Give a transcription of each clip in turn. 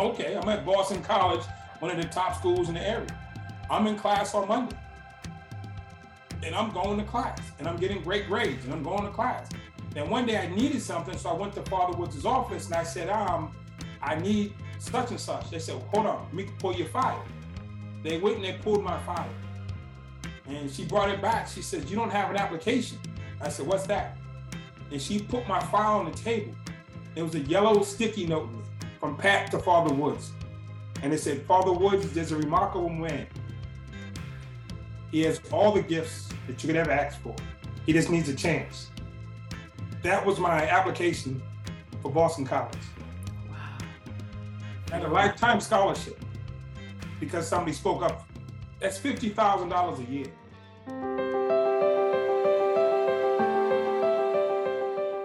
okay, I'm at Boston College, one of the top schools in the area. I'm in class on Monday. And I'm going to class and I'm getting great grades and I'm going to class. And one day I needed something, so I went to Father Woods' office and I said, um, I need such and such. They said, hold on, let me pull your file. They went and they pulled my file. And she brought it back. She says, You don't have an application. I said, What's that? And she put my file on the table. It was a yellow sticky note from Pat to Father Woods. And it said, Father Woods is a remarkable man. He has all the gifts that you could ever ask for. He just needs a chance. That was my application for Boston College. Wow. A lifetime scholarship because somebody spoke up. That's $50,000 a year.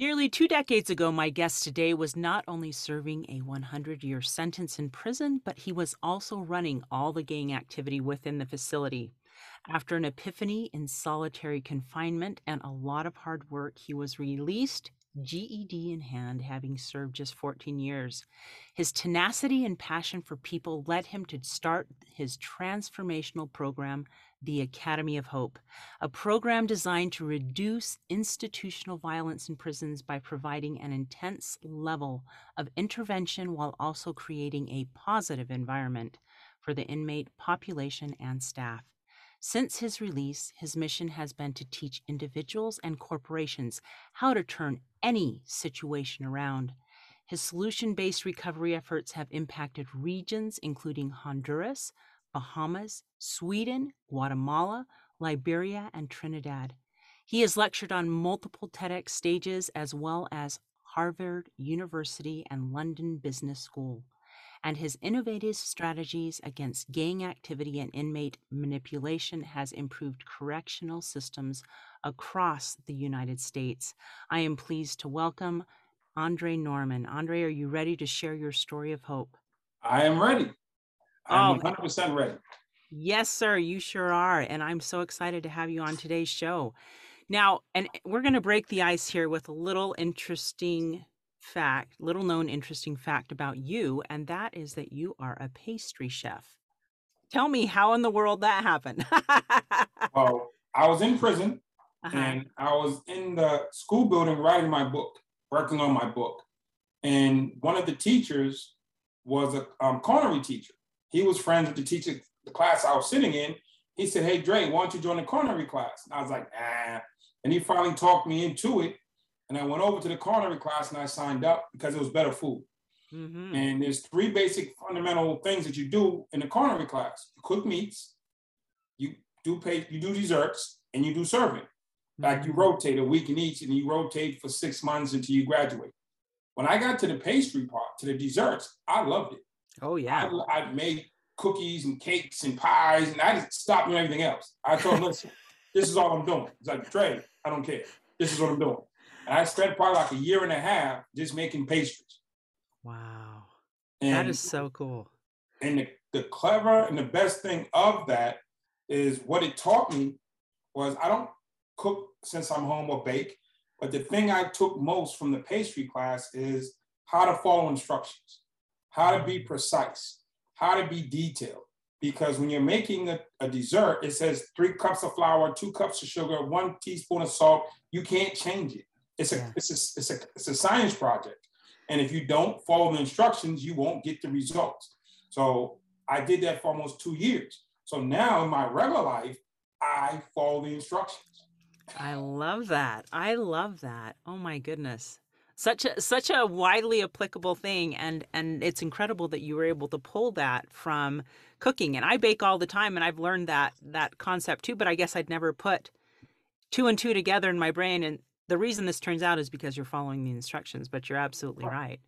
Nearly two decades ago, my guest today was not only serving a 100 year sentence in prison, but he was also running all the gang activity within the facility. After an epiphany in solitary confinement and a lot of hard work, he was released GED in hand, having served just 14 years. His tenacity and passion for people led him to start his transformational program, the Academy of Hope, a program designed to reduce institutional violence in prisons by providing an intense level of intervention while also creating a positive environment for the inmate population and staff. Since his release, his mission has been to teach individuals and corporations how to turn any situation around. His solution based recovery efforts have impacted regions including Honduras, Bahamas, Sweden, Guatemala, Liberia, and Trinidad. He has lectured on multiple TEDx stages as well as Harvard University and London Business School and his innovative strategies against gang activity and inmate manipulation has improved correctional systems across the United States. I am pleased to welcome Andre Norman. Andre, are you ready to share your story of hope? I am ready. I'm oh, 100% ready. Yes, sir, you sure are. And I'm so excited to have you on today's show. Now, and we're going to break the ice here with a little interesting fact, little known interesting fact about you, and that is that you are a pastry chef. Tell me how in the world that happened. well, I was in prison uh-huh. and I was in the school building writing my book, working on my book. And one of the teachers was a um, culinary teacher. He was friends with the teacher, the class I was sitting in. He said, Hey, Dre, why don't you join the culinary class? And I was like, ah. And he finally talked me into it. And I went over to the culinary class and I signed up because it was better food. Mm-hmm. And there's three basic fundamental things that you do in the culinary class. You cook meats, you do pay, you do desserts, and you do serving. Mm-hmm. Like you mm-hmm. rotate a week in each, and you rotate for six months until you graduate. When I got to the pastry part, to the desserts, I loved it. Oh yeah. I, I made cookies and cakes and pies, and I just stopped doing everything else. I told listen, this is all I'm doing. It's like Dre, I don't care. This is what I'm doing. And I spent probably like a year and a half just making pastries. Wow. And, that is so cool. And the, the clever and the best thing of that is what it taught me was I don't cook since I'm home or bake, but the thing I took most from the pastry class is how to follow instructions, how to be precise, how to be detailed. Because when you're making a, a dessert, it says three cups of flour, two cups of sugar, one teaspoon of salt. You can't change it. It's a, yeah. it's, a, it's, a, it's a science project. And if you don't follow the instructions, you won't get the results. So I did that for almost two years. So now in my regular life, I follow the instructions. I love that. I love that. Oh my goodness. Such a such a widely applicable thing and and it's incredible that you were able to pull that from cooking. And I bake all the time and I've learned that that concept too, but I guess I'd never put two and two together in my brain and the reason this turns out is because you're following the instructions, but you're absolutely right.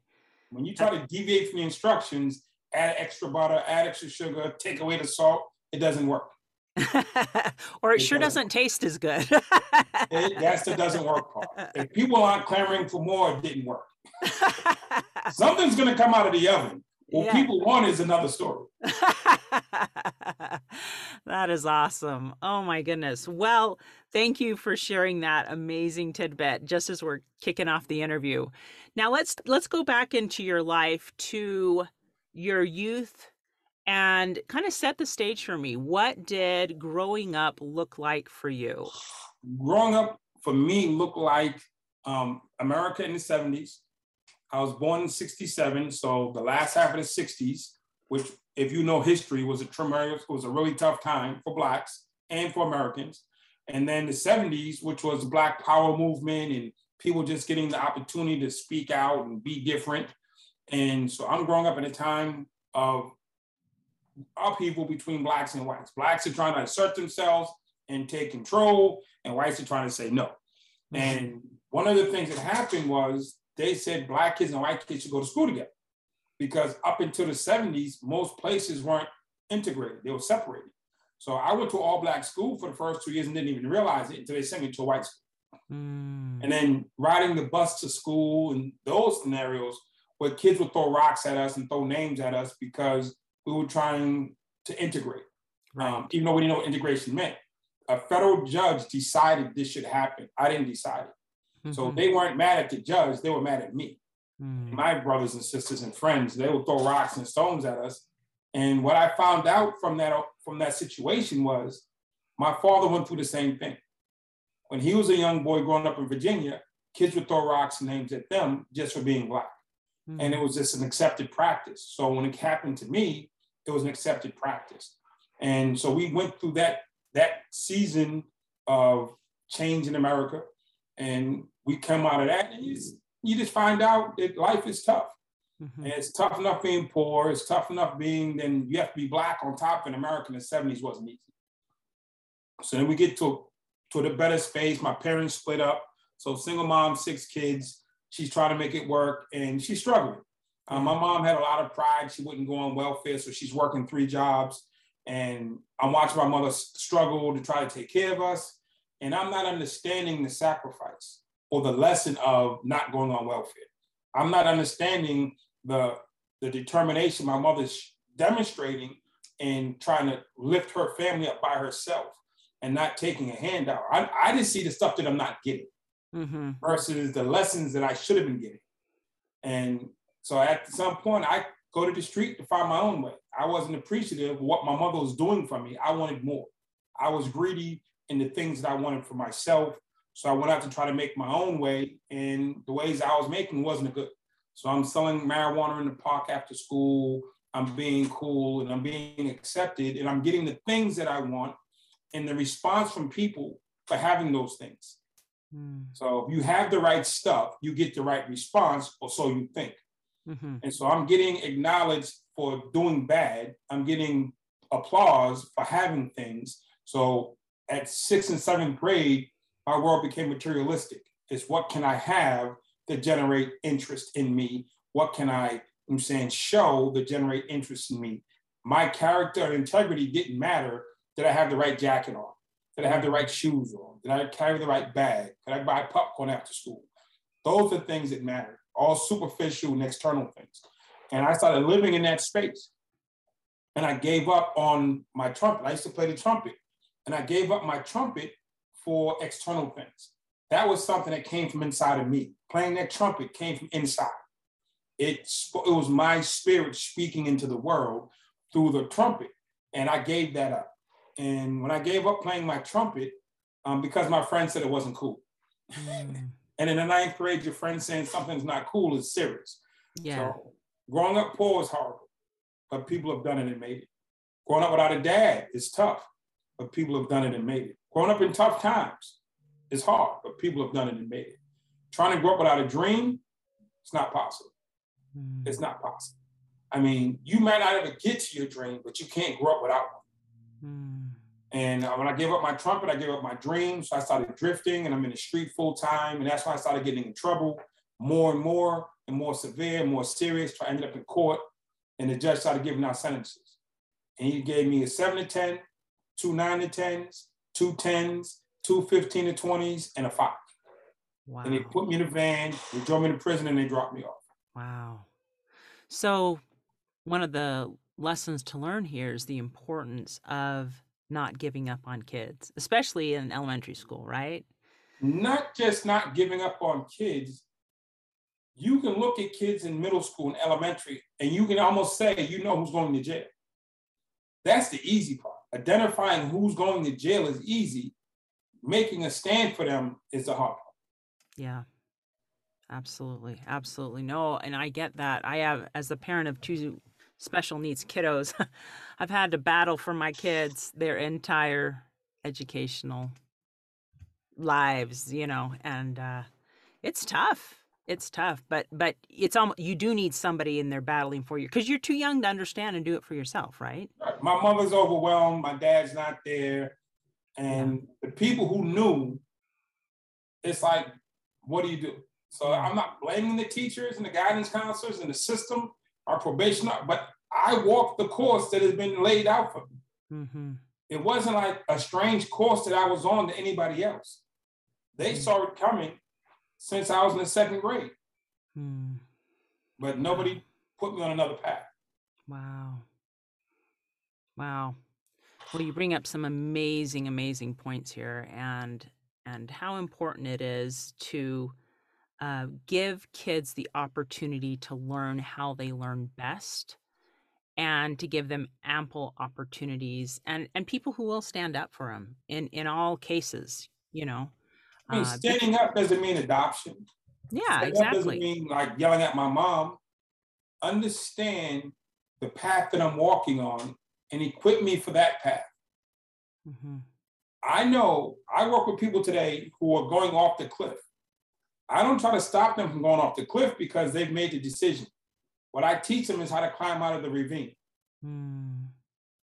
When you uh try to deviate from the instructions, add extra butter, add extra sugar, take away the salt, it doesn't work. or it, sure doesn't, taste as good. it, that's the doesn't work part. If people aren't clamoring for more, it didn't work. Something's going to come out of the oven. What yeah. people want is another story. that is awesome. Oh my goodness. Well, thank you for sharing that amazing tidbit just as we're kicking off the interview. Now let's let's go back into your life to your youth and kind of set the stage for me. What did growing up look like for you? Growing up for me looked like um, America in the 70s. I was born in 67, so the last half of the 60s, which if you know history, was a tremendous, was a really tough time for blacks and for Americans. And then the 70s, which was the Black Power movement and people just getting the opportunity to speak out and be different. And so I'm growing up in a time of upheaval between blacks and whites. Blacks are trying to assert themselves and take control, and whites are trying to say no. Mm-hmm. And one of the things that happened was they said black kids and white kids should go to school together because up until the 70s, most places weren't integrated, they were separated. So I went to all black school for the first two years and didn't even realize it until they sent me to a white school. Mm. And then riding the bus to school and those scenarios where kids would throw rocks at us and throw names at us because we were trying to integrate, right. um, even though we didn't know what integration meant. A federal judge decided this should happen. I didn't decide it. Mm-hmm. So they weren't mad at the judge, they were mad at me. Mm. My brothers and sisters and friends, they would throw rocks and stones at us. And what I found out from that from that situation was my father went through the same thing. When he was a young boy growing up in Virginia, kids would throw rocks and names at them just for being black. Mm. And it was just an accepted practice. So when it happened to me, it was an accepted practice. And so we went through that that season of change in America, and we come out of that, and you just, you just find out that life is tough. Mm-hmm. And it's tough enough being poor. It's tough enough being then you have to be black on top in America in the 70s wasn't easy. So then we get to, to the better space. My parents split up. So single mom, six kids. She's trying to make it work and she's struggling. Um, my mom had a lot of pride. She wouldn't go on welfare, so she's working three jobs. And I'm watching my mother struggle to try to take care of us. And I'm not understanding the sacrifice or the lesson of not going on welfare. I'm not understanding the, the determination my mother's demonstrating in trying to lift her family up by herself and not taking a handout. I, I just see the stuff that I'm not getting mm-hmm. versus the lessons that I should have been getting. And so at some point, I go to the street to find my own way. I wasn't appreciative of what my mother was doing for me. I wanted more. I was greedy in the things that I wanted for myself. So I went out to try to make my own way, and the ways I was making wasn't good. So I'm selling marijuana in the park after school. I'm being cool and I'm being accepted, and I'm getting the things that I want, and the response from people for having those things. Mm. So if you have the right stuff, you get the right response, or so you think. Mm-hmm. And so I'm getting acknowledged for doing bad. I'm getting applause for having things. So at sixth and seventh grade, my world became materialistic. It's what can I have to generate interest in me? What can I, I'm saying, show that generate interest in me? My character and integrity didn't matter. Did I have the right jacket on? Did I have the right shoes on? Did I carry the right bag? Did I buy popcorn after school? Those are things that matter all superficial and external things. And I started living in that space. And I gave up on my trumpet. I used to play the trumpet. And I gave up my trumpet for external things. That was something that came from inside of me. Playing that trumpet came from inside. It, it was my spirit speaking into the world through the trumpet. And I gave that up. And when I gave up playing my trumpet, um, because my friend said it wasn't cool. Mm. And in the ninth grade, your friend saying something's not cool is serious. Yeah. So growing up poor is horrible, but people have done it and made it. Growing up without a dad is tough, but people have done it and made it. Growing up in tough times is hard, but people have done it and made it. Trying to grow up without a dream, it's not possible. Mm. It's not possible. I mean, you might not ever get to your dream, but you can't grow up without one. Mm. And uh, when I gave up my trumpet, I gave up my dreams. So I started drifting and I'm in the street full time. And that's when I started getting in trouble more and more and more severe, more serious. So I ended up in court and the judge started giving out sentences. And he gave me a seven to 10, two nine to tens, two tens, two 15 to 20s, and a five. Wow. And they put me in a van, they drove me to prison, and they dropped me off. Wow. So, one of the lessons to learn here is the importance of not giving up on kids, especially in elementary school, right? Not just not giving up on kids. You can look at kids in middle school and elementary, and you can almost say you know who's going to jail. That's the easy part. Identifying who's going to jail is easy. Making a stand for them is the hard part. Yeah. Absolutely. Absolutely. No, and I get that. I have as the parent of two special needs kiddos, I've had to battle for my kids their entire educational lives, you know, and uh it's tough. It's tough, but but it's almost you do need somebody in there battling for you because you're too young to understand and do it for yourself, right? My mother's overwhelmed. My dad's not there, and yeah. the people who knew, it's like, what do you do? So I'm not blaming the teachers and the guidance counselors and the system, our probation, but I walked the course that has been laid out for me. Mm-hmm. It wasn't like a strange course that I was on to anybody else. They mm-hmm. saw it coming since I was in the second grade. Hmm. But nobody put me on another path. Wow. Wow. Well, you bring up some amazing, amazing points here, and and how important it is to uh, give kids the opportunity to learn how they learn best, and to give them ample opportunities and and people who will stand up for them in in all cases. You know, I mean, uh, standing up doesn't mean adoption. Yeah, standing exactly. doesn't mean like yelling at my mom. Understand the path that I'm walking on and equip me for that path. Mm-hmm. I know I work with people today who are going off the cliff. I don't try to stop them from going off the cliff because they've made the decision. What I teach them is how to climb out of the ravine. Mm.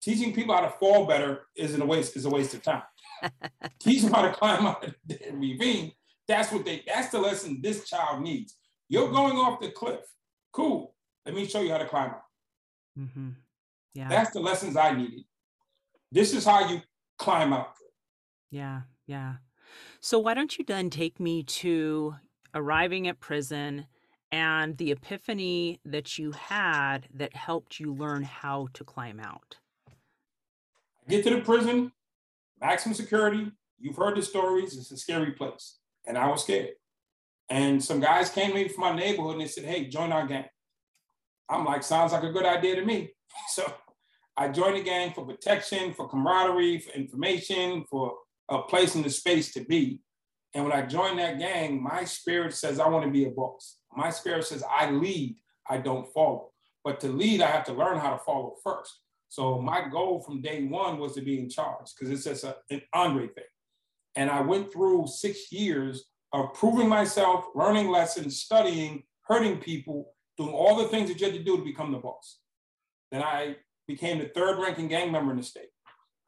Teaching people how to fall better isn't a waste is a waste of time. Teach them how to climb out of the ravine. That's what they. That's the lesson this child needs. You're going off the cliff. Cool. Let me show you how to climb out. Mm-hmm. Yeah. That's the lessons I needed. This is how you climb out. Yeah. Yeah. So why don't you then take me to arriving at prison and the epiphany that you had that helped you learn how to climb out? Get to the prison, maximum security. You've heard the stories. It's a scary place. And I was scared. And some guys came to me from my neighborhood and they said, hey, join our gang. I'm like, sounds like a good idea to me. So I joined the gang for protection, for camaraderie, for information, for a place in the space to be. And when I joined that gang, my spirit says, I want to be a boss. My spirit says, I lead, I don't follow. But to lead, I have to learn how to follow first. So my goal from day one was to be in charge because it's just a, an Andre thing. And I went through six years of proving myself, learning lessons, studying, hurting people, doing all the things that you had to do to become the boss. Then I became the third ranking gang member in the state.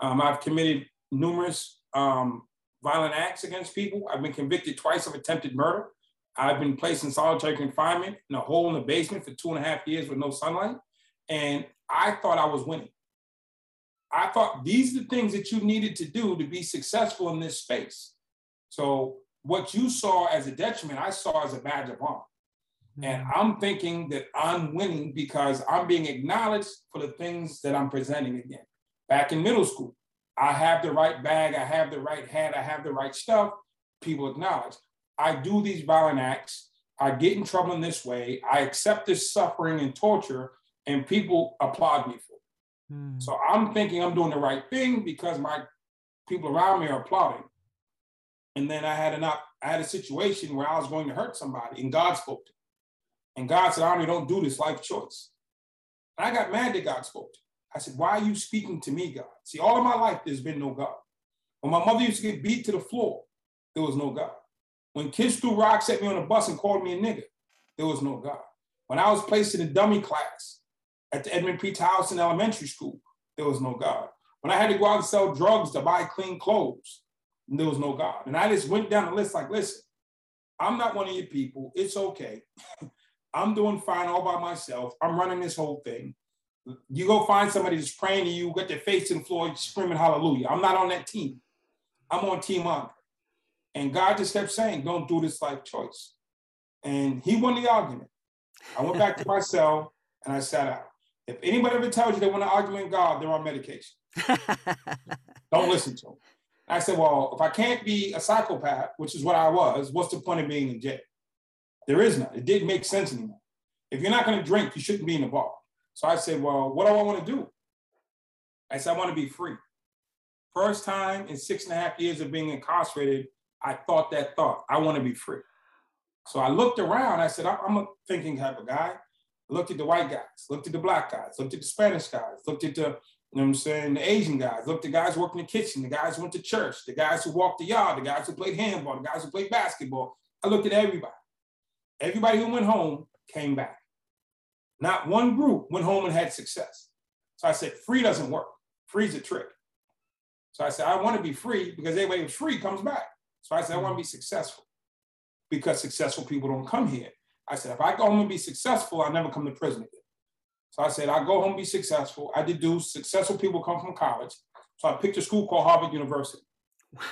Um, I've committed numerous um, violent acts against people. I've been convicted twice of attempted murder. I've been placed in solitary confinement in a hole in the basement for two and a half years with no sunlight. And I thought I was winning. I thought these are the things that you needed to do to be successful in this space. So what you saw as a detriment, I saw as a badge of honor. And mm-hmm. I'm thinking that I'm winning because I'm being acknowledged for the things that I'm presenting again. Back in middle school, I have the right bag, I have the right hat, I have the right stuff. People acknowledge. I do these violent acts. I get in trouble in this way. I accept this suffering and torture, and people applaud me for it. Mm. So I'm thinking I'm doing the right thing because my people around me are applauding. And then I had an op- I had a situation where I was going to hurt somebody, and God spoke to me. And God said, Arnie, don't do this life choice. And I got mad that God spoke to me. I said, Why are you speaking to me, God? See, all of my life, there's been no God. When my mother used to get beat to the floor, there was no God. When kids threw rocks at me on the bus and called me a nigger, there was no God. When I was placed in a dummy class at the Edmund P. Tileston Elementary School, there was no God. When I had to go out and sell drugs to buy clean clothes, there was no God. And I just went down the list like, listen, I'm not one of your people. It's okay. I'm doing fine all by myself. I'm running this whole thing You go find somebody that's praying to you, get their face in the floor, screaming hallelujah. I'm not on that team. I'm on Team Andre. And God just kept saying, don't do this life choice. And he won the argument. I went back to my cell and I sat out. If anybody ever tells you they want to argue in God, they're on medication. don't listen to them. I said, well, if I can't be a psychopath, which is what I was, what's the point of being in jail? There is none. It didn't make sense anymore. If you're not going to drink, you shouldn't be in the bar. So I said, well, what do I want to do? I said, I want to be free. First time in six and a half years of being incarcerated, I thought that thought. I want to be free. So I looked around. I said, I'm a thinking type of guy. I looked at the white guys, looked at the black guys, looked at the Spanish guys, looked at the, you know what I'm saying, the Asian guys, looked at the guys working in the kitchen, the guys who went to church, the guys who walked the yard, the guys who played handball, the guys who played basketball. I looked at everybody. Everybody who went home came back. Not one group went home and had success. So I said, free doesn't work. Free's a trick. So I said, I want to be free because everybody who's free comes back. So I said, I want to be successful because successful people don't come here. I said, if I go home and be successful, I'll never come to prison again. So I said, I'll go home and be successful. I do successful people come from college. So I picked a school called Harvard University. Wow.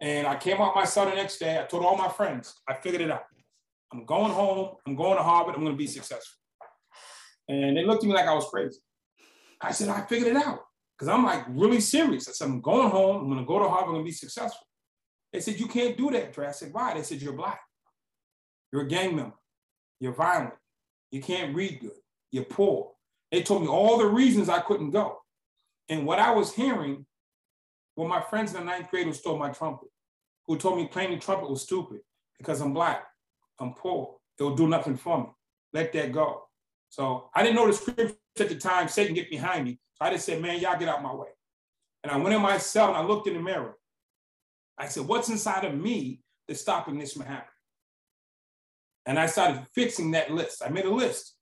And I came out my cell the next day. I told all my friends, I figured it out. I'm going home. I'm going to Harvard. I'm going to be successful. And they looked at me like I was crazy. I said, I figured it out because I'm like really serious. I said, I'm going home. I'm going to go to Harvard and be successful. They said, You can't do that, Dre. I said, Why? They said, You're black. You're a gang member. You're violent. You can't read good. You're poor. They told me all the reasons I couldn't go. And what I was hearing were my friends in the ninth grade who stole my trumpet, who told me playing the trumpet was stupid because I'm black, I'm poor. It'll do nothing for me. Let that go. So I didn't know the scripture at the time, Satan get behind me. So I just said, man, y'all get out my way. And I went in my cell and I looked in the mirror. I said, what's inside of me that's stopping this from happening? And I started fixing that list. I made a list.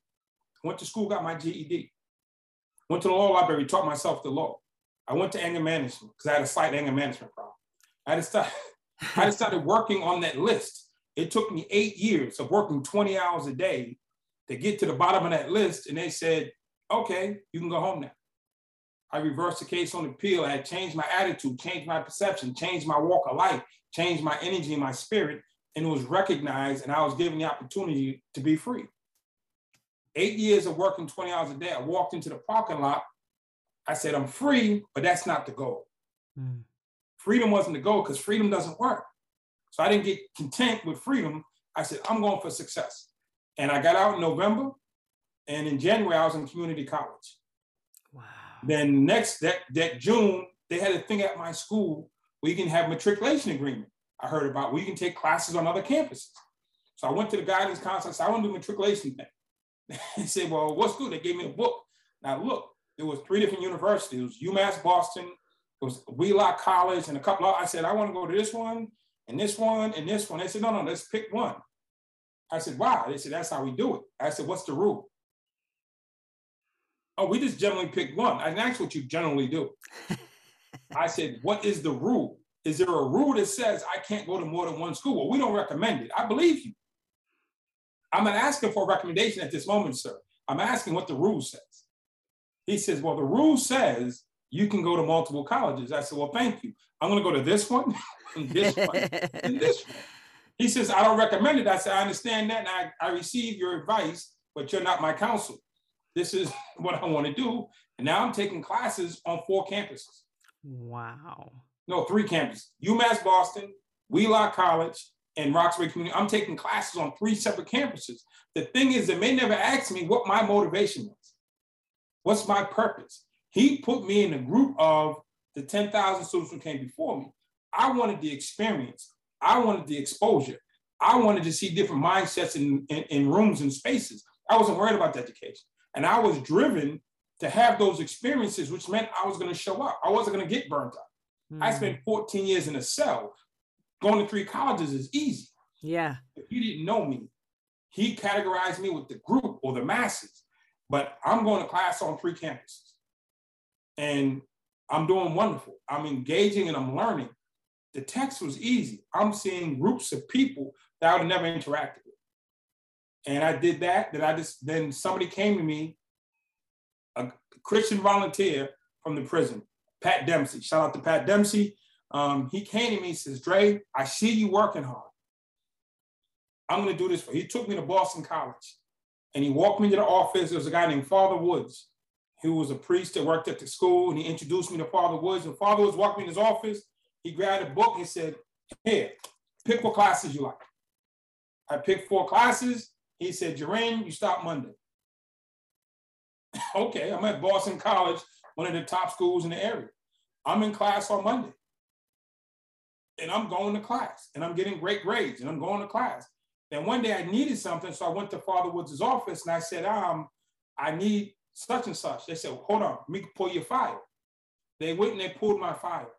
Went to school, got my GED. Went to the law library, taught myself the law. I went to anger management because I had a slight anger management problem. I just started, I just started working on that list. It took me eight years of working 20 hours a day to get to the bottom of that list. And they said, okay, you can go home now. I reversed the case on appeal. I had changed my attitude, changed my perception, changed my walk of life, changed my energy, my spirit, and it was recognized. And I was given the opportunity to be free. Eight years of working 20 hours a day, I walked into the parking lot. I said, I'm free, but that's not the goal. Mm. Freedom wasn't the goal because freedom doesn't work. So I didn't get content with freedom. I said, I'm going for success. And I got out in November. And in January, I was in community college. Then next that, that June, they had a thing at my school where you can have matriculation agreement. I heard about where you can take classes on other campuses. So I went to the guidance counselor. I said, I want to do matriculation thing. he said, Well, what's good? They gave me a book. Now look, there was three different universities. It was UMass Boston, it was Wheelock College, and a couple of, I said, I want to go to this one and this one and this one. They said, no, no, let's pick one. I said, wow. They said, that's how we do it. I said, what's the rule? Oh, we just generally pick one. And that's what you generally do. I said, what is the rule? Is there a rule that says I can't go to more than one school? Well, we don't recommend it. I believe you. I'm not asking for a recommendation at this moment, sir. I'm asking what the rule says. He says, well, the rule says you can go to multiple colleges. I said, well, thank you. I'm going to go to this one, and this one, and this one. He says, I don't recommend it. I said, I understand that, and I, I receive your advice, but you're not my counsel. This is what I want to do. And now I'm taking classes on four campuses. Wow. No, three campuses. UMass Boston, Wheelock College, and Roxbury Community. I'm taking classes on three separate campuses. The thing is, they may never ask me what my motivation was. What's my purpose? He put me in a group of the 10,000 students who came before me. I wanted the experience. I wanted the exposure. I wanted to see different mindsets in, in, in rooms and spaces. I wasn't worried about the education. And I was driven to have those experiences, which meant I was going to show up. I wasn't going to get burnt out. Mm. I spent 14 years in a cell. Going to three colleges is easy. Yeah. If you didn't know me, he categorized me with the group or the masses. But I'm going to class on three campuses. And I'm doing wonderful. I'm engaging and I'm learning. The text was easy. I'm seeing groups of people that I would have never interacted. And I did that. Then I just then somebody came to me a Christian volunteer from the prison, Pat Dempsey. Shout out to Pat Dempsey. Um, he came to me and says, Dre, I see you working hard. I'm going to do this for you. He took me to Boston College and he walked me to the office. There was a guy named Father Woods who was a priest that worked at the school and he introduced me to Father Woods. And Father Woods walked me in his office. He grabbed a book and said, Here, pick what classes you like. I picked four classes. He said, Jaren, you start Monday. okay, I'm at Boston College, one of the top schools in the area. I'm in class on Monday. And I'm going to class and I'm getting great grades and I'm going to class. And one day I needed something, so I went to Father Woods' office and I said, um, I need such and such. They said, hold on, me pull your file. They went and they pulled my file.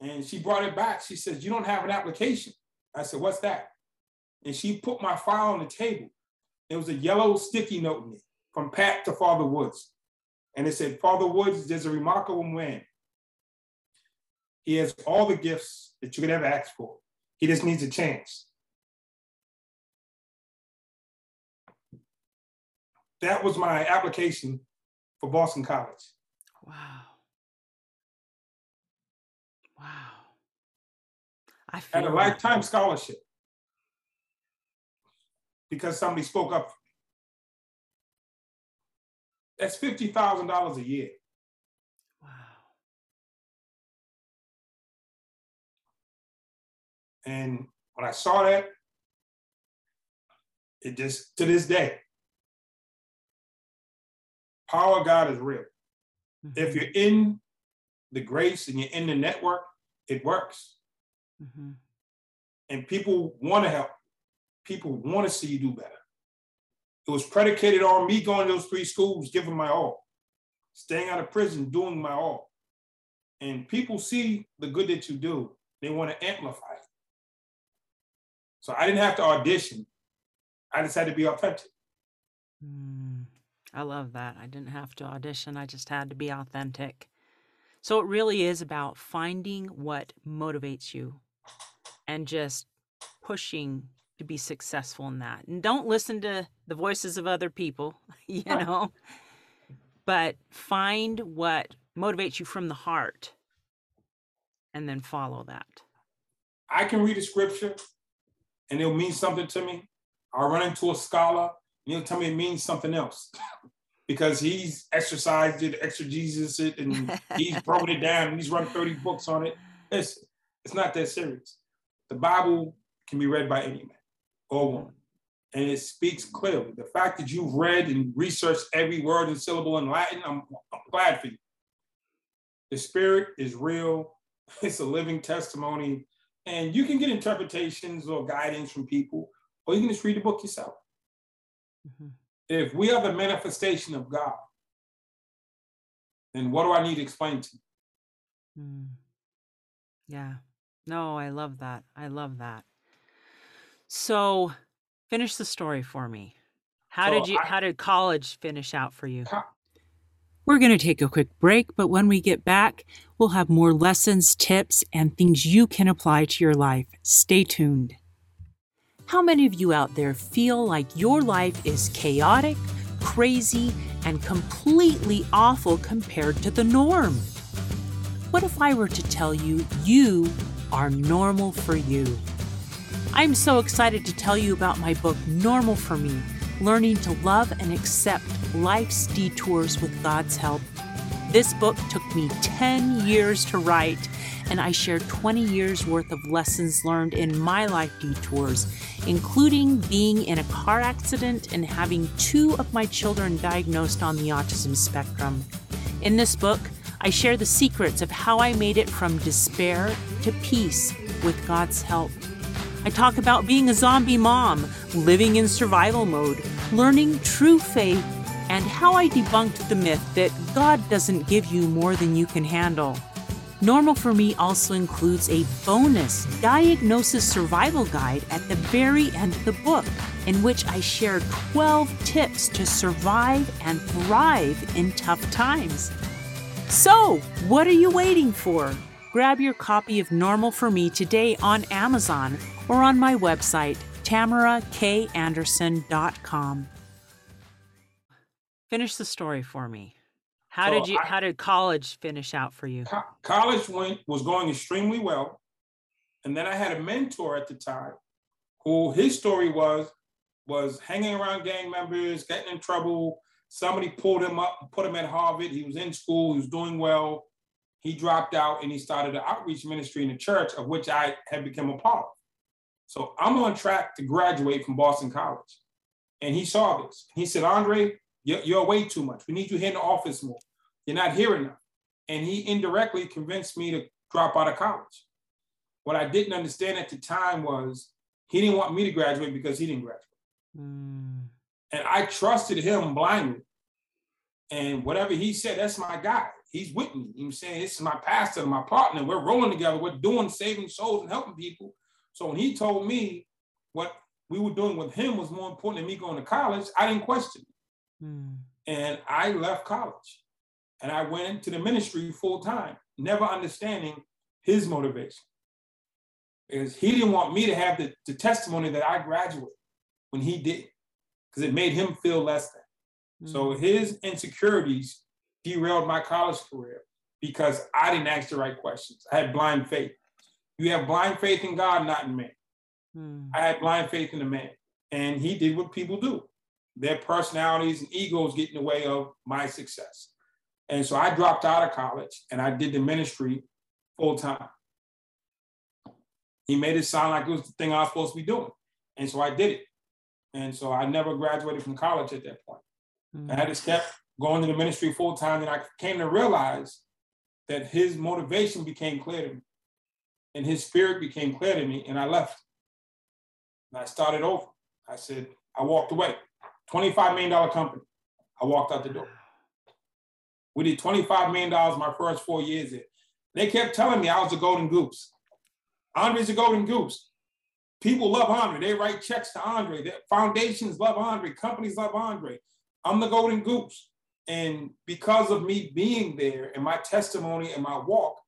And she brought it back. She says, you don't have an application. I said, what's that? And she put my file on the table. There was a yellow sticky note in it from Pat to Father Woods. And it said, Father Woods is a remarkable man. He has all the gifts that you could ever ask for. He just needs a chance. that was my application for Boston College. Wow. Wow. I feel had a lifetime scholarship because somebody spoke up. That's fifty thousand dollars a year. Wow. And when I saw that, it just to this day, power of God is real. Mm-hmm. If you're in the grace and you're in the network, it works. Mm-hmm. And people want to help. People want to see you do better. It was predicated on me going to those three schools, giving my all, staying out of prison, doing my all. And people see the good that you do, they want to amplify it. So I didn't have to audition. I just had to be authentic. Mm. I love that. I didn't have to audition, I just had to be authentic. So it really is about finding what motivates you and just pushing to be successful in that. And don't listen to the voices of other people, you know, but find what motivates you from the heart and then follow that. I can read a scripture and it'll mean something to me. I'll run into a scholar and he'll tell me it means something else because he's exercised it, exegesis it, and he's broken it down and he's run 30 books on it. It's, it's not that serious. The Bible can be read by any man and it speaks clearly. The fact that you've read and researched every word and syllable in Latin, I'm, I'm glad for you. The Spirit is real, it's a living testimony, and you can get interpretations or guidance from people, or you can just read the book yourself. Mm-hmm. If we are the manifestation of God, then what do I need to explain to you? Mm. Yeah. No, I love that. I love that. So, finish the story for me. How so did you I, how did college finish out for you? We're going to take a quick break, but when we get back, we'll have more lessons, tips, and things you can apply to your life. Stay tuned. How many of you out there feel like your life is chaotic, crazy, and completely awful compared to the norm? What if I were to tell you you are normal for you? I'm so excited to tell you about my book, Normal for Me Learning to Love and Accept Life's Detours with God's Help. This book took me 10 years to write and I share 20 years worth of lessons learned in my life detours, including being in a car accident and having two of my children diagnosed on the autism spectrum. In this book, I share the secrets of how I made it from despair to peace with God's help. I talk about being a zombie mom, living in survival mode, learning true faith, and how I debunked the myth that God doesn't give you more than you can handle. Normal for Me also includes a bonus diagnosis survival guide at the very end of the book, in which I share 12 tips to survive and thrive in tough times. So, what are you waiting for? Grab your copy of Normal for Me today on Amazon or on my website, tamarakanderson.com. Finish the story for me. How So did you I- how did college finish out for you? Co- college went was going extremely well, and then I had a mentor at the time, who his story was was hanging around gang members, getting in trouble. Somebody pulled him up, put him at Harvard. He was in school, he was doing well. He dropped out and he started an outreach ministry in the church, of which I had become a part. So I'm on track to graduate from Boston College. And he saw this. He said, Andre, you're, you're way too much. We need you here in the office more. You're not here enough and he indirectly convinced me to drop out of college. What I didn't understand at the time was he didn't want me to graduate because he didn't graduate. Mm, And I trusted him blindly. And whatever he said, that's my guy. He's with me. You know I'm saying? This is my pastor, my partner. We're rolling together. We're doing saving souls and helping people. So when he told me what we were doing with him was more important than me going to college, I didn't question it. mm, And I left college and I went into the ministry full time, never understanding his motivation. Because he didn't want me to have the, the testimony that I graduated when he did, because it made him feel less than. So mm. his insecurities derailed my college career because I didn't ask the right questions. I had blind faith. You have blind faith in God, not in man. Mm, I had blind faith in the man, and he did what people do. Their personalities and egos get in the way of my success. And so I dropped out of college and I did the ministry full time. He made it sound like it was the thing I was supposed to be doing. And so I did it. And so I never graduated from college at that point. I had mm, to kept going to the ministry full time, and I came to realize that his motivation became clear to me, and his spirit became clear to me, and I left. And I started over. I said, I walked away. $25 million company. I walked out the door. We did $25 million my first four years there. They kept telling me I was a golden goose. Andre's a golden goose. People love Andre. They write checks to Andre. The foundations love Andre. Companies love Andre. I'm the golden goose. And because of me being there and my testimony and my walk,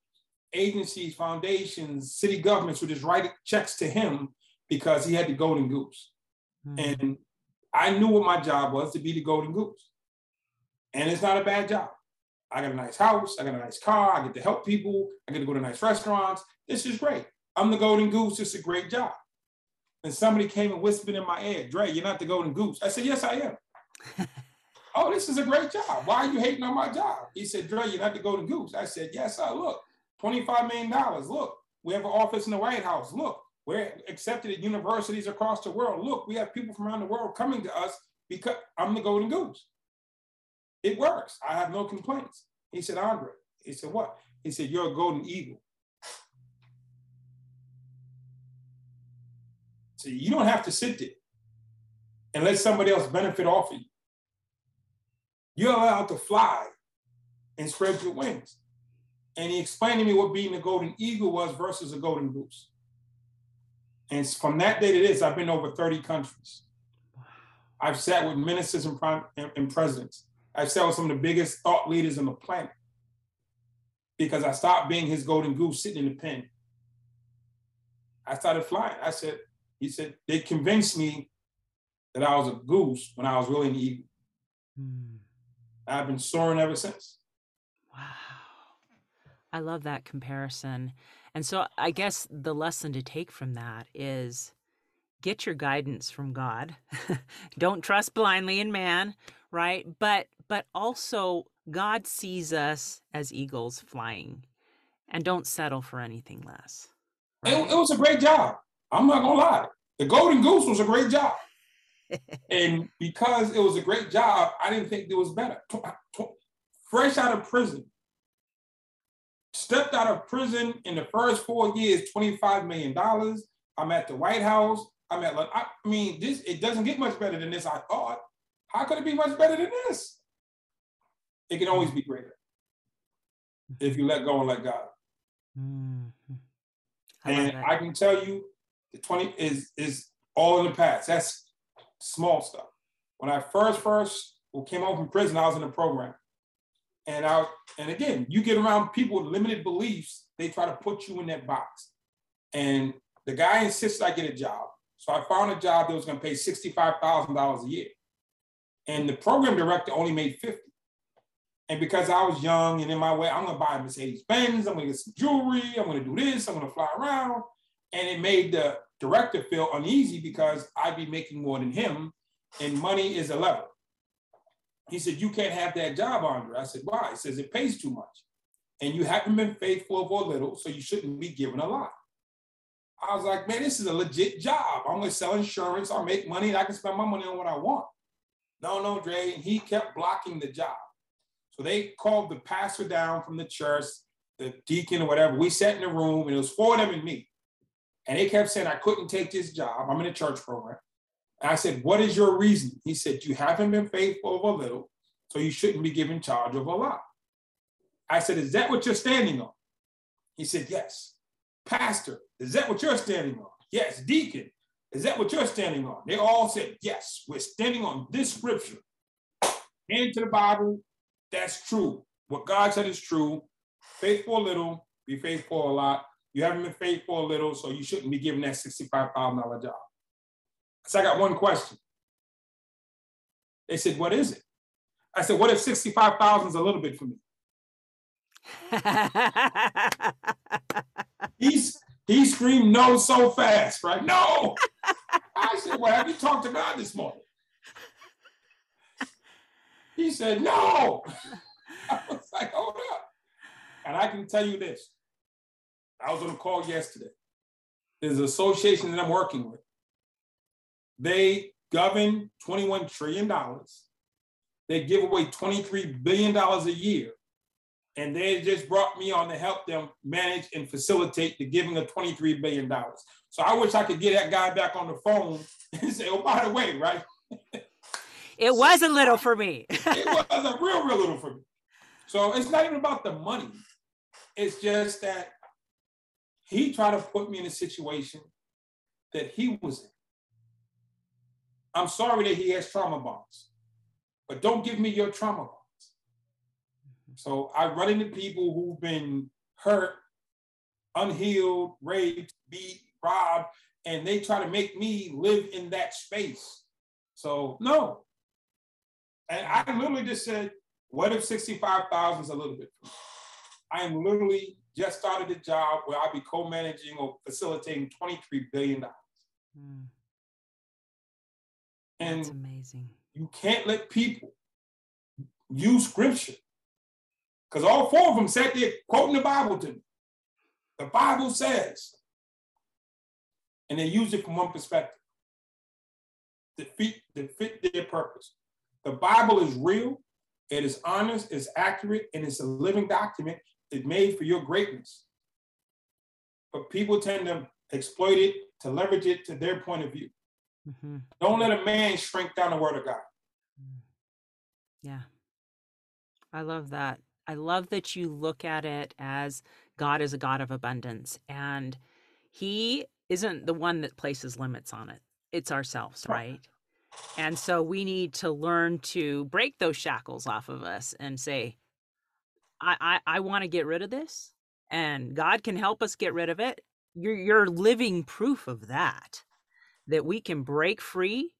agencies, foundations, city governments would just write checks to him because he had the golden goose. mm. And I knew what my job was to be the golden goose. And it's not a bad job. I got a nice house, I got a nice car, I get to help people, I get to go to nice restaurants. This is great. I'm the golden goose, it's a great job. And somebody came and whispered in my ear, Dre, you're not the golden goose. I said, Yes, I am. oh, this is a great job. Why are you hating on my job? He said, Dre, you're not the golden goose. I said, Yes, I Look, $25 million. Look, we have an office in the White House. Look, we're accepted at universities across the world. Look, we have people from around the world coming to us because I'm the golden goose. It works. I have no complaints. He said, Andre, he said, what? He said, you're a golden eagle. So you don't have to sit there and let somebody else benefit off of you. You're allowed to fly and spread your wings. And he explained to me what being a golden eagle was versus a golden goose. And from that day to this, I've been over 30 countries. I've sat with ministers and, prime, and, and presidents. I've sat with some of the biggest thought leaders on the planet because I stopped being his golden goose sitting in the pen. I started flying. I said, he said, they convinced me that I was a goose when I was really an eagle. Mm. I've been soaring ever since. Wow. I love that comparison. And so I guess the lesson to take from that is get your guidance from God. Don't trust blindly in man, right? But but also God sees us as eagles flying and don't settle for anything less. It, it was a great job. I'm not gonna lie. The Golden Goose was a great job. and because it was a great job, I didn't think it was better. Fresh out of prison, stepped out of prison in the first four years, $25 million. I'm at the White House. I'm at, I mean, this, it doesn't get much better than this, I thought. How could it be much better than this? It can always be greater if you let go and let God. Mhm. I and it. I can tell you, the 20 is is all in the past. That's small stuff. When I first first came home from prison, I was in a program. And I and again, you get around people with limited beliefs, they try to put you in that box. And the guy insists I get a job. So I found a job that was going to pay $65,000 a year. And the program director only made 50. And because I was young and in my way, I'm gonna buy a Mercedes Benz, I'm gonna get some jewelry, I'm gonna do this, I'm gonna fly around. And it made the director feel uneasy because I'd be making more than him, and money is a level. He said, You can't have that job, Andre. I said, Why? He says, It pays too much. And you haven't been faithful for a little, so you shouldn't be given a lot. I was like, Man, this is a legit job. I'm gonna sell insurance, I'll make money, and I can spend my money on what I want. No, no, Dre. And he kept blocking the job. So they called the pastor down from the church, the deacon or whatever. We sat in the room, and it was four of them and me. And they kept saying I couldn't take this job. I'm in a church program. And I said, What is your reason? He said, You haven't been faithful of a little, so you shouldn't be given charge of a lot. I said, Is that what you're standing on? He said, Yes. Pastor, is that what you're standing on? Yes. Deacon, is that what you're standing on? They all said, Yes, we're standing on this scripture. Into the Bible, that's true. What God said is true. Faithful a little, be faithful a lot. You haven't been faithful a little, so you shouldn't be given that $65,000 job. So I got one question. They said, What is it? I said, What if 65,000 is a little bit for me? He's, he screamed no so fast, right? No. I said, Well, have you talked to God this morning? He said, No. I was like, Hold up. And I can tell you this I was on a call yesterday. There's an association that I'm working with. They govern $21 trillion. They give away $23 billion a year. And they just brought me on to help them manage and facilitate the giving of $23 billion. So I wish I could get that guy back on the phone and say, oh, by the way, right? It was a little for me. it was a real, real little for me. So it's not even about the money. It's just that he tried to put me in a situation that he was in. I'm sorry that he has trauma bonds, but don't give me your trauma bonds. So I run into people who've been hurt, unhealed, raped, beat, robbed, and they try to make me live in that space. So no. And I literally just said, what if 65,000 is a little bit? I am literally just started a job where I'll be co-managing or facilitating $23 billion. Mm. And That's amazing. You can't let people use scripture. Because all four of them sat there quoting the Bible to me. The Bible says. And they use it from one perspective to fit, to fit their purpose. The Bible is real, it is honest, it's accurate, and it's a living document it's made for your greatness. But people tend to exploit it, to leverage it to their point of view. Mm-hmm. Don't let a man shrink down the word of God. Mm. Yeah. I love that. I love that you look at it as God is a God of abundance and he isn't the one that places limits on it. It's ourselves, right? And so we need to learn to break those shackles off of us and say, I I, I want to get rid of this and God can help us get rid of it. You're you're living proof of that that we can break free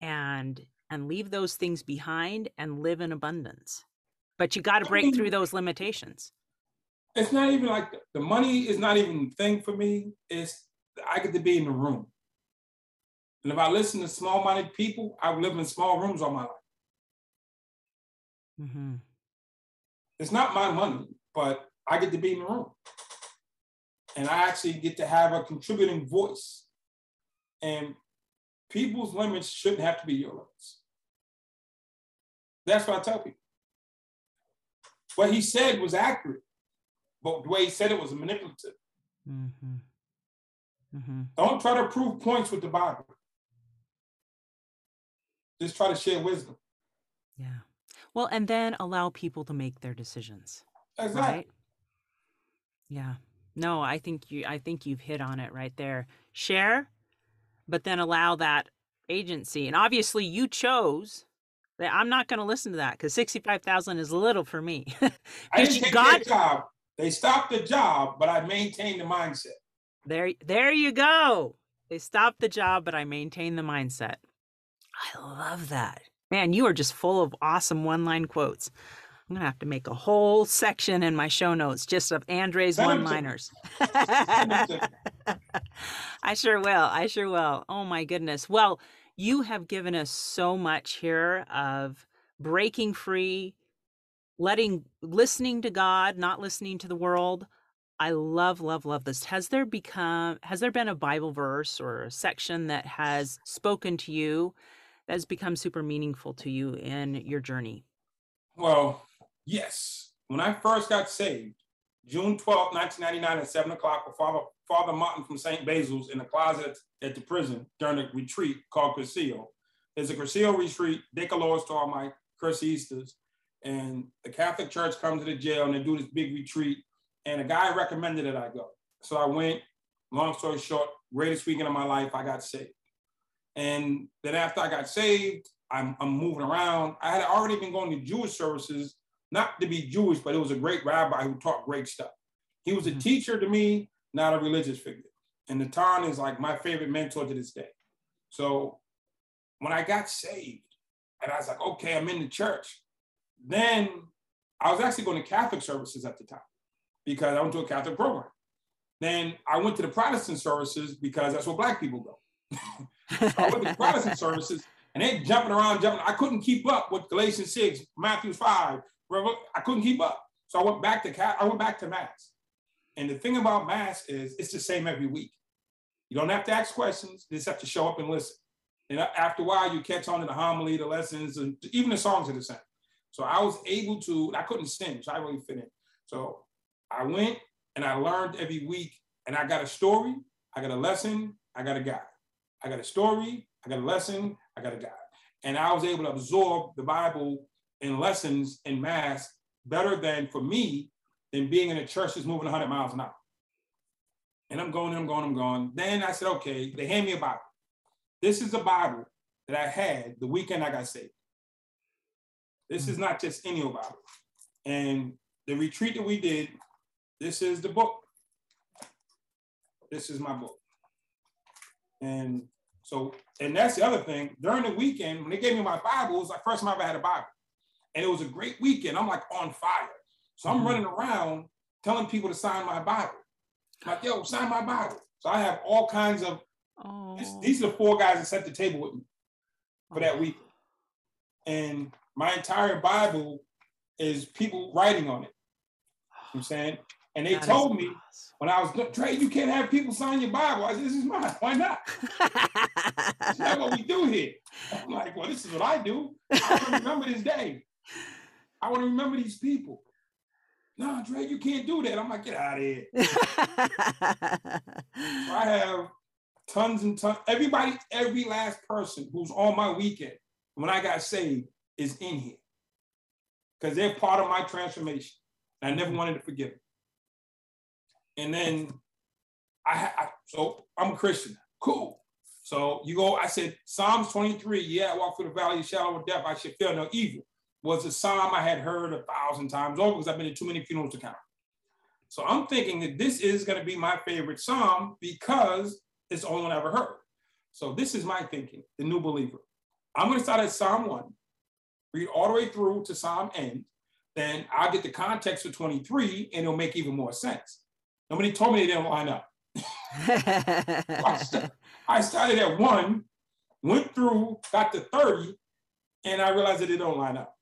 and and leave those things behind and live in abundance. But you got to break through those limitations. It's not even like the, money is not even the thing for me. It's I get to be in the room. And if I listen to small-minded people, I live in small rooms all my life. Mm-hmm. It's not my money, but I get to be in the room. And I actually get to have a contributing voice and people's limits shouldn't have to be your limits. That's what I tell people. What he said was accurate, but the way he said it was manipulative. Mm-hmm. Mm-hmm. Don't try to prove points with the Bible. Just try to share wisdom. Yeah. Well, and then allow people to make their decisions. Exactly. Right? Yeah. No, I think you I think you've hit on it right there. Share but then allow that agency. And obviously, you chose that I'm not going to listen to that because 65,000 is little for me. I didn't take God, job. They stopped the job, but I maintained the mindset. There, there you go. They stopped the job, but I maintained the mindset. I love that. Man, you are just full of awesome one line quotes. I'm going to have to make a whole section in my show notes just of Andre's one liners. I sure will. I sure will. Oh, my goodness. Well, you have given us so much here of breaking free, letting, listening to God, not listening to the world. I love, love, love this. Has there become, has there been a Bible verse or a section that has spoken to you that has become super meaningful to you in your journey? Well, yes. When I first got saved, June 12, 1999 at seven o'clock with Father, Father Martin from St. Basil's in the closet at the prison during a retreat called Cursillo. There's a Cursillo retreat, De Colores to all my Cursistas, and the Catholic Church comes to the jail and they do this big retreat. And a guy recommended that I go. So I went, long story short, greatest weekend of my life, I got saved. And then after I got saved, I'm, I'm moving around. I had already been going to Jewish services, not to be Jewish, but it was a great rabbi who taught great stuff. He was a mm-hmm. teacher to me, not a religious figure. And Natan is like my favorite mentor to this day. So when I got saved, and I was like, okay, I'm in the church. Then I was actually going to Catholic services at the time because I went to a Catholic program. Then I went to the Protestant services because that's where Black people go. so I went to the Protestant services and they jumping around, jumping. I couldn't keep up with Galatians 6, Matthew 5. I couldn't keep up. So I went back to cat. I went back to Mass. And the thing about Mass is it's the same every week. You don't have to ask questions, you just have to show up and listen. And after a while, you catch on to the homily, the lessons, and even the songs are the same. So I was able to, I couldn't sing, so I really fit in. So I went and I learned every week, and I got a story, I got a lesson, I got a guide. I got a story, I got a lesson, I got a guide. And I was able to absorb the Bible and lessons in mass better than for me than being in a church that's moving 100 miles an hour. And I'm going, I'm going, I'm going. Then I said, okay, they hand me a Bible. This is a Bible that I had the weekend I got saved. This is hmm. not just any old Bible. And the retreat that we did, this is the book. This is my book. And so, and that's the other thing. During the weekend, when they gave me my Bible, it was the first time I ever had a Bible. And it was a great weekend. I'm like on fire. So I'm mm-hmm. running around telling people to sign my Bible. I'm like, yo, sign my Bible. So I have all kinds of this, these are the four guys that set the table with me for that week. And my entire Bible is people writing on it. You know I'm saying? And they that told me awesome. when I was Trey, you can't have people sign your Bible. I said, this is mine. Why not? That's not what we do here. I'm like, well, this is what I do. I remember this day. I want to remember these people. No, Dre, you can't do that. I'm like, get out of here. so I have tons and tons. Everybody, every last person who's on my weekend when I got saved is in here because they're part of my transformation. I never wanted to forget them. And then I, I, so I'm a Christian. Cool. So you go, I said, Psalms 23, yeah, I walk through the valley of shadow of death, I should fear no evil, was a psalm I had heard a thousand times over because I've been to too many funerals to count. So I'm thinking that this is going to be my favorite psalm because it's the only one I ever heard. So this is my thinking, the new believer. I'm going to start at Psalm 1, read all the way through to Psalm end. Then I'll get the context for 23 and it'll make even more sense. Nobody told me they didn't line up. I started at one, went through, got to 30, and I realized that it don't line up.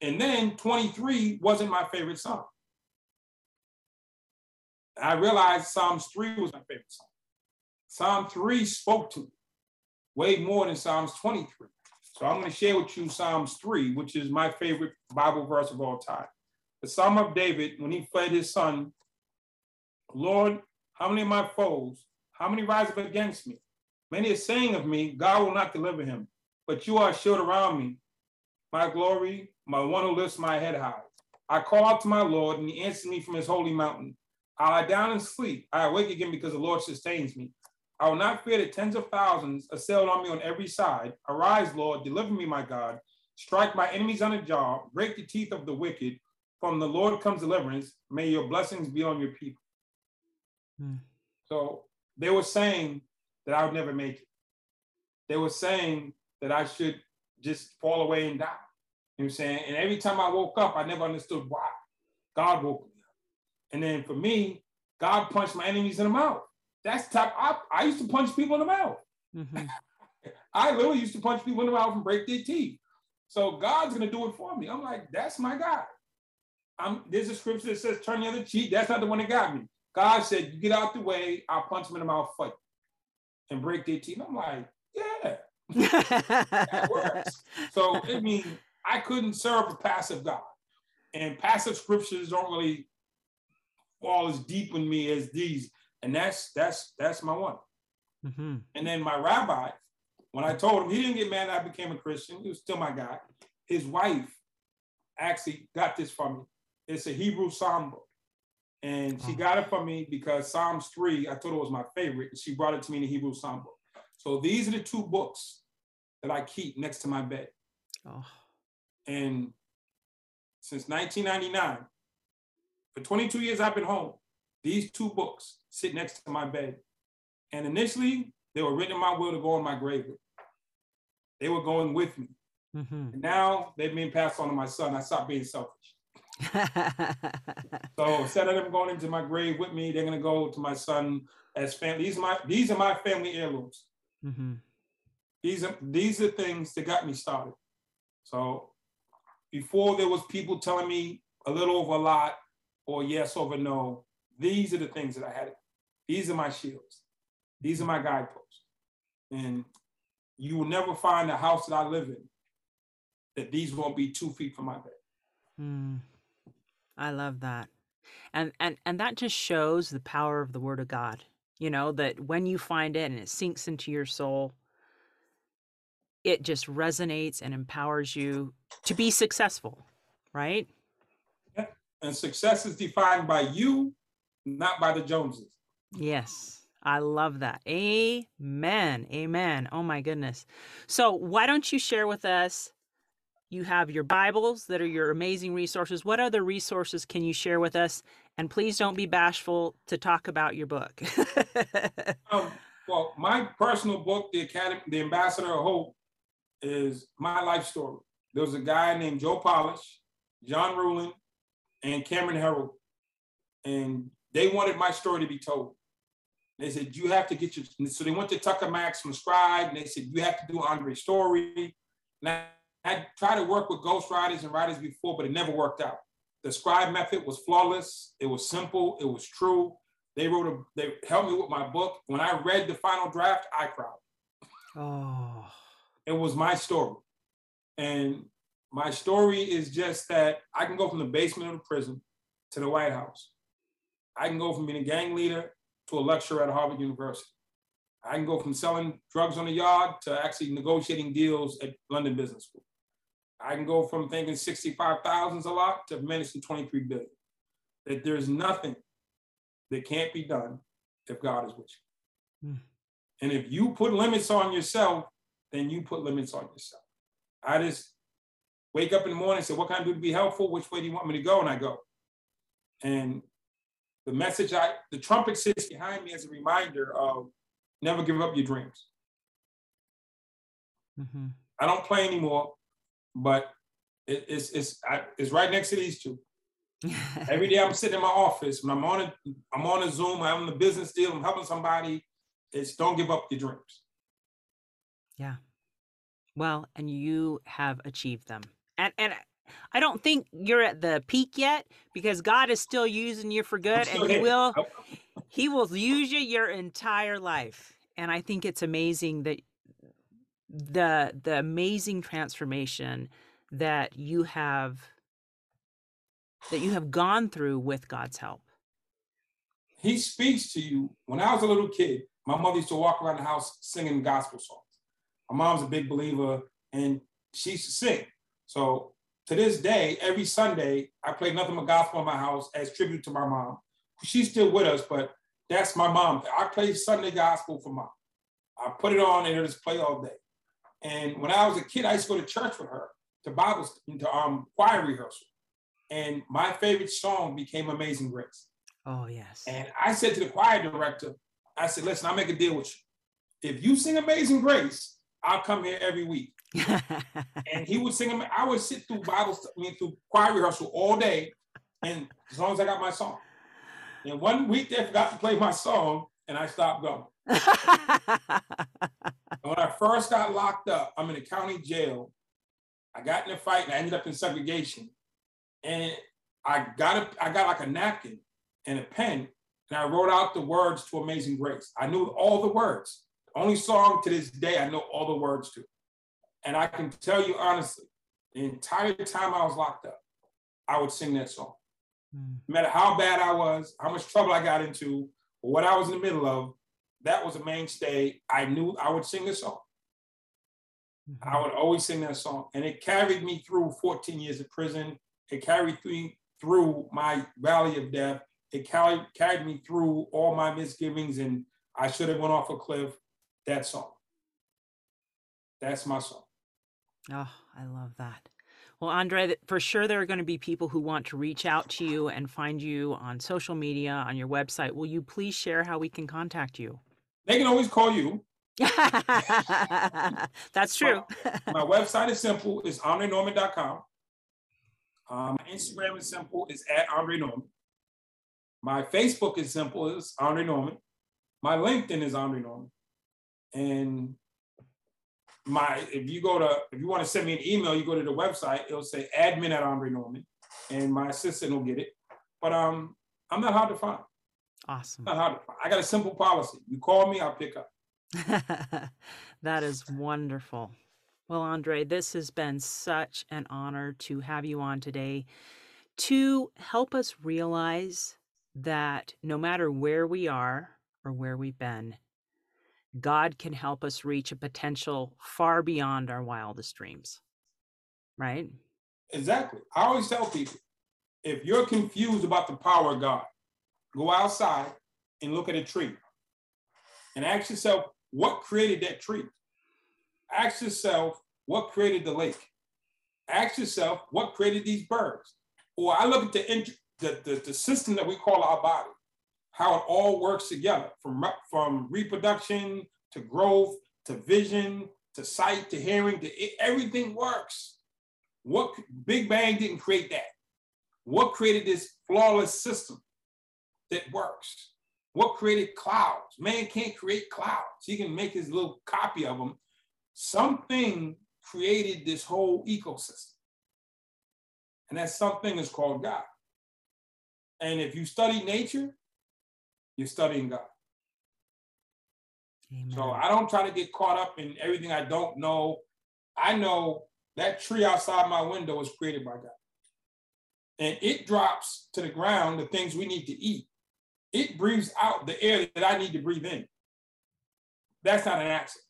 And then 23 wasn't my favorite song. I realized Psalms 3 was my favorite song. Psalm 3 spoke to me way more than Psalms 23. So I'm going to share with you Psalms 3, which is my favorite Bible verse of all time. The Psalm of David, when he fled his son, Lord, how many of my foes, how many rise up against me? Many are saying of me, God will not deliver him, but you are a shield around me, my glory, my one who lifts my head high. I call out to my Lord, and he answers me from his holy mountain. I lie down and sleep. I awake again because the Lord sustains me. I will not fear the tens of thousands assailed on me on every side. Arise, Lord, deliver me, my God. Strike my enemies on the jaw, break the teeth of the wicked. From the Lord comes deliverance. May your blessings be on your people. Hmm. So they were saying that I would never make it. They were saying that I should just fall away and die. You know what I'm saying? And every time I woke up, I never understood why. God woke me up. And then for me, God punched my enemies in the mouth. That's top. I, I used to punch people in the mouth. Mm-hmm. I literally used to punch people in the mouth and break their teeth. So God's gonna do it for me. I'm like, that's my God. I'm, there's a scripture that says, turn the other cheek. That's not the one that got me. God said, you get out the way, I'll punch them in the mouth, fight, and break their teeth. I'm like, yeah, that works. So, I mean, I couldn't serve a passive God. And passive scriptures don't really fall as deep in me as these. And that's that's that's my one. Mm-hmm. And then my rabbi, when I told him, he didn't get mad I became a Christian. He was still my guy. His wife actually got this from me. It's a Hebrew psalm book. And she oh. got it for me because Psalms 3, I told her was my favorite. And she brought it to me in the Hebrew psalm book. So these are the two books that I keep next to my bed. Oh. And since 1999, for 22 years I've been home, these two books sit next to my bed. And initially, they were written in my will to go on my grave. They were going with me. Mm-hmm. And now they've been passed on to my son. I stopped being selfish. so instead of them going into my grave with me, they're gonna go to my son as family. These are my these are my family heirlooms. Mm-hmm. These are these are things that got me started. So before there was people telling me a little over a lot or yes over no, these are the things that I had. These are my shields. These are my guideposts. And you will never find a house that I live in that these won't be two feet from my bed. Mm. I love that. And and and that just shows the power of the word of God. You know, that when you find it and it sinks into your soul, it just resonates and empowers you to be successful, right? Yeah. And success is defined by you, not by the Joneses. Yes. I love that. Amen. Amen. Oh my goodness. So, why don't you share with us you have your Bibles that are your amazing resources. What other resources can you share with us? And please don't be bashful to talk about your book. um, well, my personal book, The Academy, The Ambassador of Hope, is my life story. There was a guy named Joe Polish, John Ruhlin, and Cameron Herold. And they wanted my story to be told. They said, you have to get your, so they went to Tucker Max from Scribe, and they said, you have to do Andre's story. I tried to work with ghostwriters and writers before, but it never worked out. The scribe method was flawless. It was simple. It was true. They wrote a, they helped me with my book. When I read the final draft, I cried. Oh. It was my story. And my story is just that I can go from the basement of the prison to the White House. I can go from being a gang leader to a lecturer at Harvard University. I can go from selling drugs on the yard to actually negotiating deals at London Business School. I can go from thinking 65,000 is a lot to menacing 23 billion. That there's nothing that can't be done if God is with you. Mm. And if you put limits on yourself, then you put limits on yourself. I just wake up in the morning and say, What can I do to be helpful? Which way do you want me to go? And I go. And the message I, the trumpet sits behind me as a reminder of never give up your dreams. Mm-hmm. I don't play anymore but it, it's it's I, it's right next to these two. Every day I'm sitting in my office when I'm on a I'm on a Zoom, I'm on a business deal, I'm helping somebody. It's don't give up your dreams. Yeah. Well, and you have achieved them. And and I don't think you're at the peak yet because God is still using you for good and he will he will use you your entire life. And I think it's amazing that the the amazing transformation that you have that you have gone through with God's help. He speaks to you. When I was a little kid, my mother used to walk around the house singing gospel songs. My mom's a big believer and she used to sing. So to this day, every Sunday, I play nothing but gospel in my house as tribute to my mom. She's still with us, but that's my mom. I play Sunday gospel for mom. I put it on and it'll just play all day. And when I was a kid, I used to go to church with her to Bible to um choir rehearsal. And my favorite song became Amazing Grace. Oh yes. And I said to the choir director, I said, listen, I'll make a deal with you. If you sing Amazing Grace, I'll come here every week. and he would sing them. I would sit through Bible, I mean, through choir rehearsal all day, and as long as I got my song. And one week they forgot to play my song, and I stopped going. when I first got locked up, I'm in a county jail. I got in a fight and I ended up in segregation. And I got a, I got like a napkin and a pen, and I wrote out the words to Amazing Grace. I knew all the words. The only song to this day I know all the words to. And I can tell you honestly, the entire time I was locked up, I would sing that song. Mm. No matter how bad I was, how much trouble I got into, or what I was in the middle of, that was a mainstay. I knew I would sing this song. Mm-hmm. I would always sing that song. And it carried me through 14 years of prison. It carried me through my valley of death. It carried, carried me through all my misgivings and I should have went off a cliff. That song. That's my song. Oh, I love that. Well, Andre, for sure there are going to be people who want to reach out to you and find you on social media, on your website. Will you please share how we can contact you? They can always call you. That's true. my, my, website is simple. It's andrenorman.com. Um, my Instagram is simple. It's at Andre Norman. My Facebook is simple. It's Andre Norman. My LinkedIn is Andre Norman. And my if you go to if you want to send me an email, you go to the website, it'll say admin at Andre Norman, and my assistant will get it. But um, I'm not hard to find. Awesome. Not hard to find. I got a simple policy. You call me, I'll pick up. that is wonderful. Well, Andre, this has been such an honor to have you on today to help us realize that no matter where we are or where we've been, God can help us reach a potential far beyond our wildest dreams. Right? Exactly. I always tell people if you're confused about the power of God, go outside and look at a tree and ask yourself, what created that tree? Ask yourself, what created the lake? Ask yourself, what created these birds? Or I look at the, the, the, the system that we call our body how it all works together from, from reproduction to growth to vision to sight to hearing to it, everything works. What Big Bang didn't create that. What created this flawless system that works? What created clouds? Man can't create clouds. He can make his little copy of them. Something created this whole ecosystem. And that something is called God. And if you study nature, you're studying God. Amen. So I don't try to get caught up in everything I don't know. I know that tree outside my window was created by God. And it drops to the ground the things we need to eat. It breathes out the air that I need to breathe in. That's not an accident.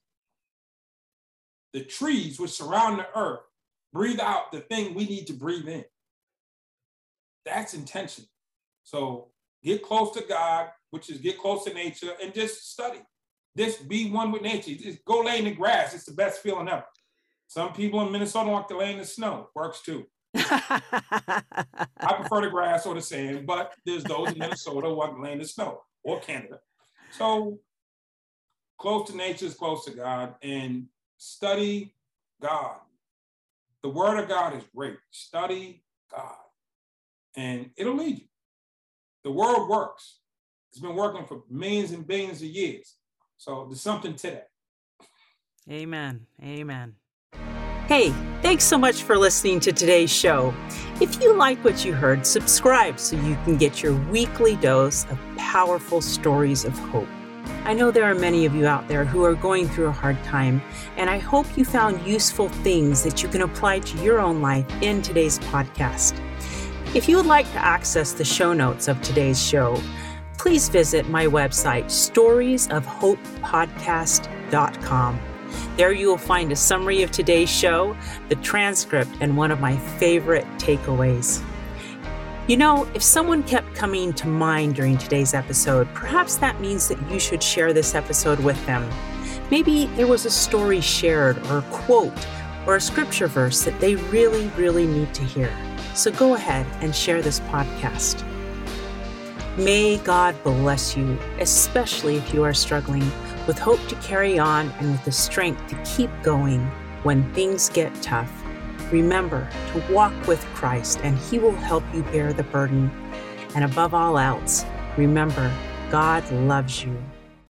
The trees which surround the earth breathe out the thing we need to breathe in. That's intention. So get close to God, which is get close to nature and just study. Just be one with nature. Just go lay in the grass. It's the best feeling ever. Some people in Minnesota want to lay in the snow. Works too. I prefer the grass or the sand, but there's those in Minnesota who want to lay in the snow or Canada. So close to nature is close to God and study God. The word of God is great. Study God and it'll lead you. The world works. It's been working for millions and billions of years. So there's something to that. Amen. Amen. Hey, thanks so much for listening to today's show. If you like what you heard, subscribe so you can get your weekly dose of powerful stories of hope. I know there are many of you out there who are going through a hard time, and I hope you found useful things that you can apply to your own life in today's podcast. If you would like to access the show notes of today's show, please visit my website, storiesofhopepodcast.com. There you will find a summary of today's show, the transcript, and one of my favorite takeaways. You know, if someone kept coming to mind during today's episode, perhaps that means that you should share this episode with them. Maybe there was a story shared, or a quote, or a scripture verse that they really, really need to hear. So go ahead and share this podcast. May God bless you, especially if you are struggling With hope to carry on and with the strength to keep going when things get tough, remember to walk with Christ and He will help you bear the burden. And above all else, remember, God loves you